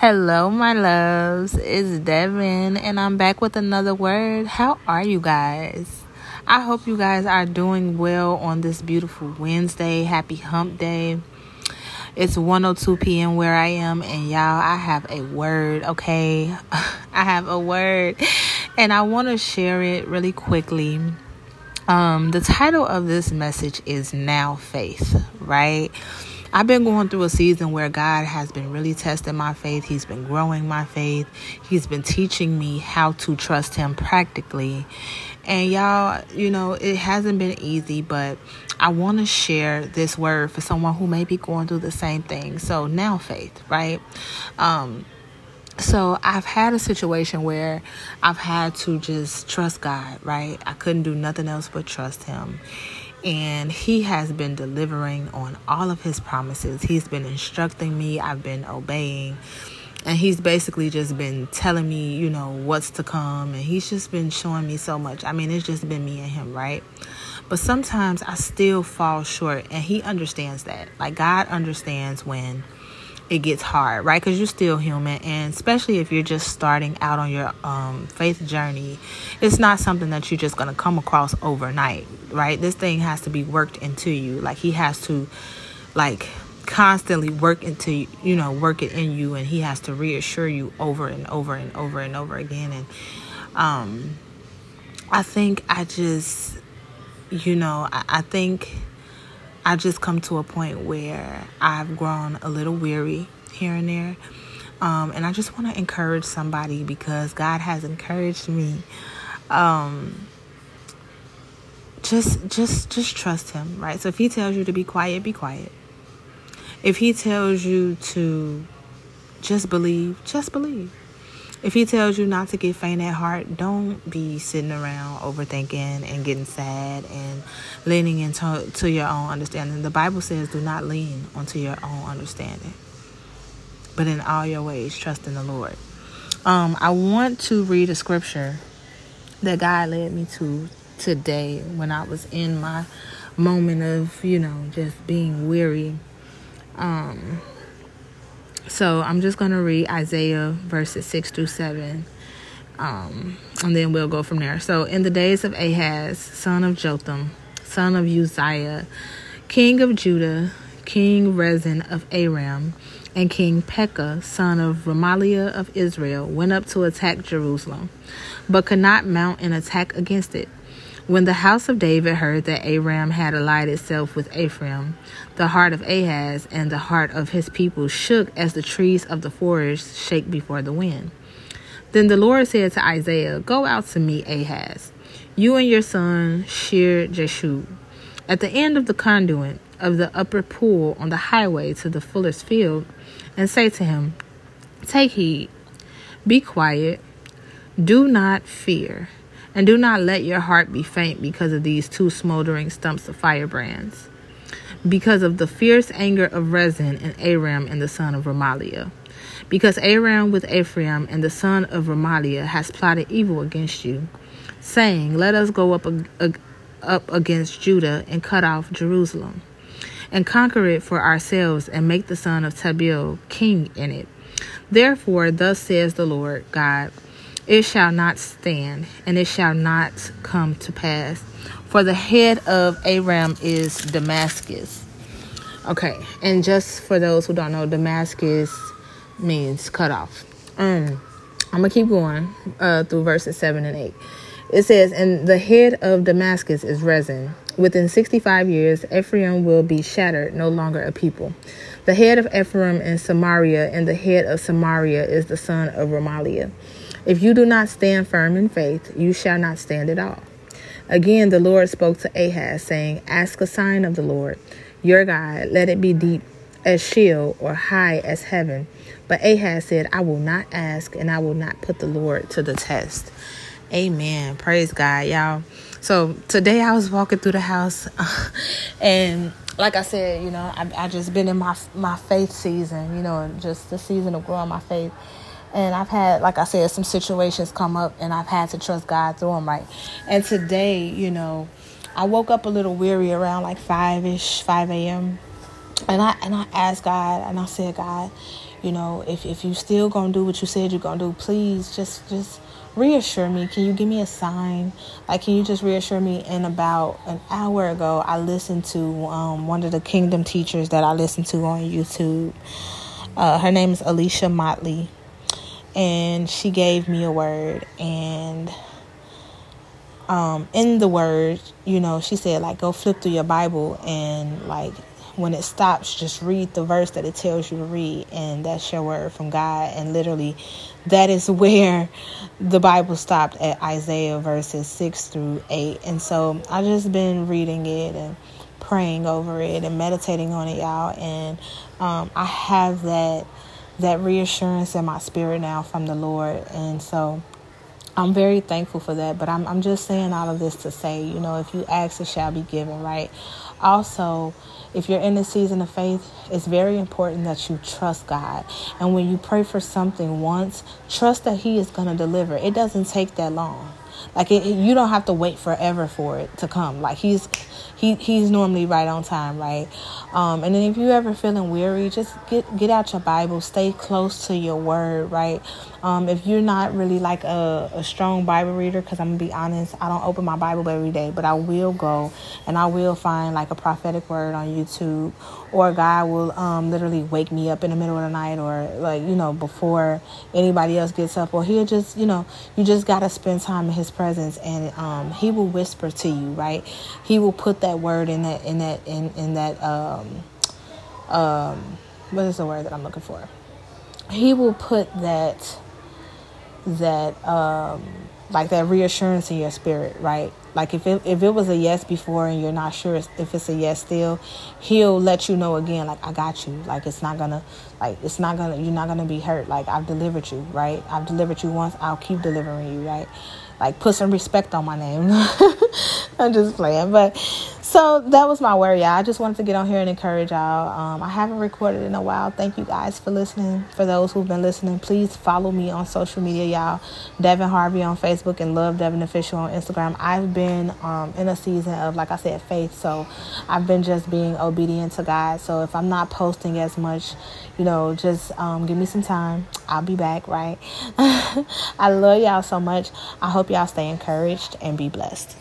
Hello, my loves. It's Devin, and I'm back with another word. How are you guys? I hope you guys are doing well on this beautiful Wednesday. Happy hump day. It's 1:02 p.m. where I am, and y'all, I have a word, okay? I have a word, and I want to share it really quickly. Um, the title of this message is Now Faith, right? I've been going through a season where God has been really testing my faith. He's been growing my faith. He's been teaching me how to trust Him practically. And y'all, you know, it hasn't been easy, but I want to share this word for someone who may be going through the same thing. So now faith, right? Um, so I've had a situation where I've had to just trust God, right? I couldn't do nothing else but trust Him and he has been delivering on all of his promises. He's been instructing me, I've been obeying. And he's basically just been telling me, you know, what's to come. And he's just been showing me so much. I mean, it's just been me and him, right? But sometimes I still fall short. And he understands that. Like, God understands when it gets hard, right? Because you're still human, and especially if you're just starting out on your um, faith journey, it's not something that you're just going to come across overnight, right? This thing has to be worked into you. Like He has to, like, constantly work into you you know work it in you, and He has to reassure you over and over and over and over again. And um, I think I just, you know, I, I think I just come to a point where I've grown a little weary here and there. Um, and I just want to encourage somebody because God has encouraged me. Um, just, just, just trust Him, right? So if He tells you to be quiet, be quiet. If He tells you to just believe, just believe. If he tells you not to get faint at heart, don't be sitting around overthinking and getting sad and leaning into to your own understanding. The Bible says, do not lean onto your own understanding, but in all your ways, trust in the Lord. Um, I want to read a scripture that God led me to today when I was in my moment of, you know, just being weary. Um, so I'm just going to read Isaiah verses 6 through 7. Um, and then we'll go from there. So, in the days of Ahaz, son of Jotham, son of Uzziah, king of Judah, King Rezin of Aram, and King Pekah, son of Remaliah of Israel, went up to attack Jerusalem, but could not mount an attack against it. When the house of David heard that Aram had allied itself with Ephraim, the heart of Ahaz and the heart of his people shook as the trees of the forest shake before the wind. Then the Lord said to Isaiah, Go out to meet Ahaz, you and your son Shear Jashub, at the end of the conduit of the upper pool on the highway to the fuller's field, and say to him, Take heed, be quiet, do not fear. And do not let your heart be faint because of these two smoldering stumps of firebrands, because of the fierce anger of Rezin and Aram and the son of Remaliah. Because Aram with Ephraim and the son of Remaliah has plotted evil against you, saying, Let us go up, up against Judah and cut off Jerusalem, and conquer it for ourselves, and make the son of Tabeel king in it. Therefore, thus says the Lord God, it shall not stand, and it shall not come to pass. For the head of Aram is Damascus. Okay, and just for those who don't know, Damascus means cut off. Um, I'm gonna keep going uh, through verses seven and eight. It says, "And the head of Damascus is Rezin. Within sixty-five years, Ephraim will be shattered, no longer a people. The head of Ephraim in Samaria, and the head of Samaria is the son of Remaliah." If you do not stand firm in faith, you shall not stand at all. Again, the Lord spoke to Ahaz, saying, Ask a sign of the Lord, your God, let it be deep as Sheol or high as heaven. But Ahaz said, I will not ask, and I will not put the Lord to the test. Amen. Praise God, y'all. So today I was walking through the house, and like I said, you know, I, I just been in my my faith season, you know, just the season of growing my faith. And I've had, like I said, some situations come up and I've had to trust God through them, right? And today, you know, I woke up a little weary around like 5 ish, 5 a.m. And I, and I asked God and I said, God, you know, if if you still gonna do what you said you're gonna do, please just just reassure me. Can you give me a sign? Like, can you just reassure me? And about an hour ago, I listened to um, one of the Kingdom teachers that I listened to on YouTube. Uh, her name is Alicia Motley, and she gave me a word. And um, in the word, you know, she said like, go flip through your Bible and like when it stops, just read the verse that it tells you to read, and that's your word from God. And literally, that is where the Bible stopped at Isaiah verses 6 through 8. And so I've just been reading it and praying over it and meditating on it, y'all. And um, I have that that reassurance in my spirit now from the Lord. And so I'm very thankful for that. But I'm I'm just saying all of this to say, you know, if you ask, it shall be given, right? Also, if you're in a season of faith, it's very important that you trust God. And when you pray for something once, trust that He is going to deliver. It doesn't take that long. Like it, you don't have to wait forever for it to come. Like he's he he's normally right on time, right? Um, and then if you're ever feeling weary, just get get out your Bible, stay close to your word, right? Um, if you're not really like a, a strong Bible reader, because I'm gonna be honest, I don't open my Bible every day, but I will go and I will find like a prophetic word on YouTube, or God will um, literally wake me up in the middle of the night, or like you know before anybody else gets up, or He'll just you know you just gotta spend time in His presence, and um, He will whisper to you, right? He will put that word in that in that in in that um um what is the word that I'm looking for? He will put that that um like that reassurance in your spirit, right? Like if it if it was a yes before and you're not sure if it's a yes still, he'll let you know again. Like I got you. Like it's not gonna like it's not gonna you're not gonna be hurt. Like I've delivered you, right? I've delivered you once. I'll keep delivering you, right? Like put some respect on my name. I'm just playing, but so that was my word, y'all. I just wanted to get on here and encourage y'all. Um, I haven't recorded in a while. Thank you guys for listening. For those who've been listening, please follow me on social media, y'all. Devin Harvey on Facebook and Love Devin Official on Instagram. I've been um, in a season of, like I said, faith. So I've been just being obedient to God. So if I'm not posting as much, you know, just um, give me some time. I'll be back, right? I love y'all so much. I hope y'all stay encouraged and be blessed.